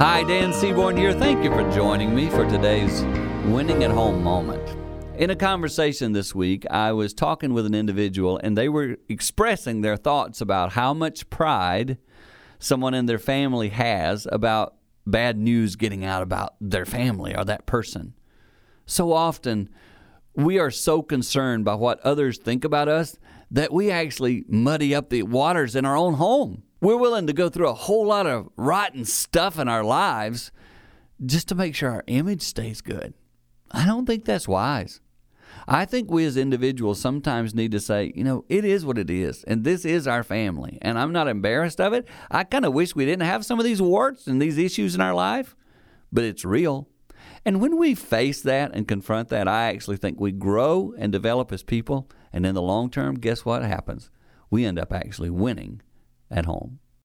Hi, Dan Seaborn here. Thank you for joining me for today's winning at home moment. In a conversation this week, I was talking with an individual and they were expressing their thoughts about how much pride someone in their family has about bad news getting out about their family or that person. So often, we are so concerned by what others think about us that we actually muddy up the waters in our own home. We're willing to go through a whole lot of rotten stuff in our lives just to make sure our image stays good. I don't think that's wise. I think we as individuals sometimes need to say, you know, it is what it is, and this is our family, and I'm not embarrassed of it. I kind of wish we didn't have some of these warts and these issues in our life, but it's real. And when we face that and confront that, I actually think we grow and develop as people, and in the long term, guess what happens? We end up actually winning at home.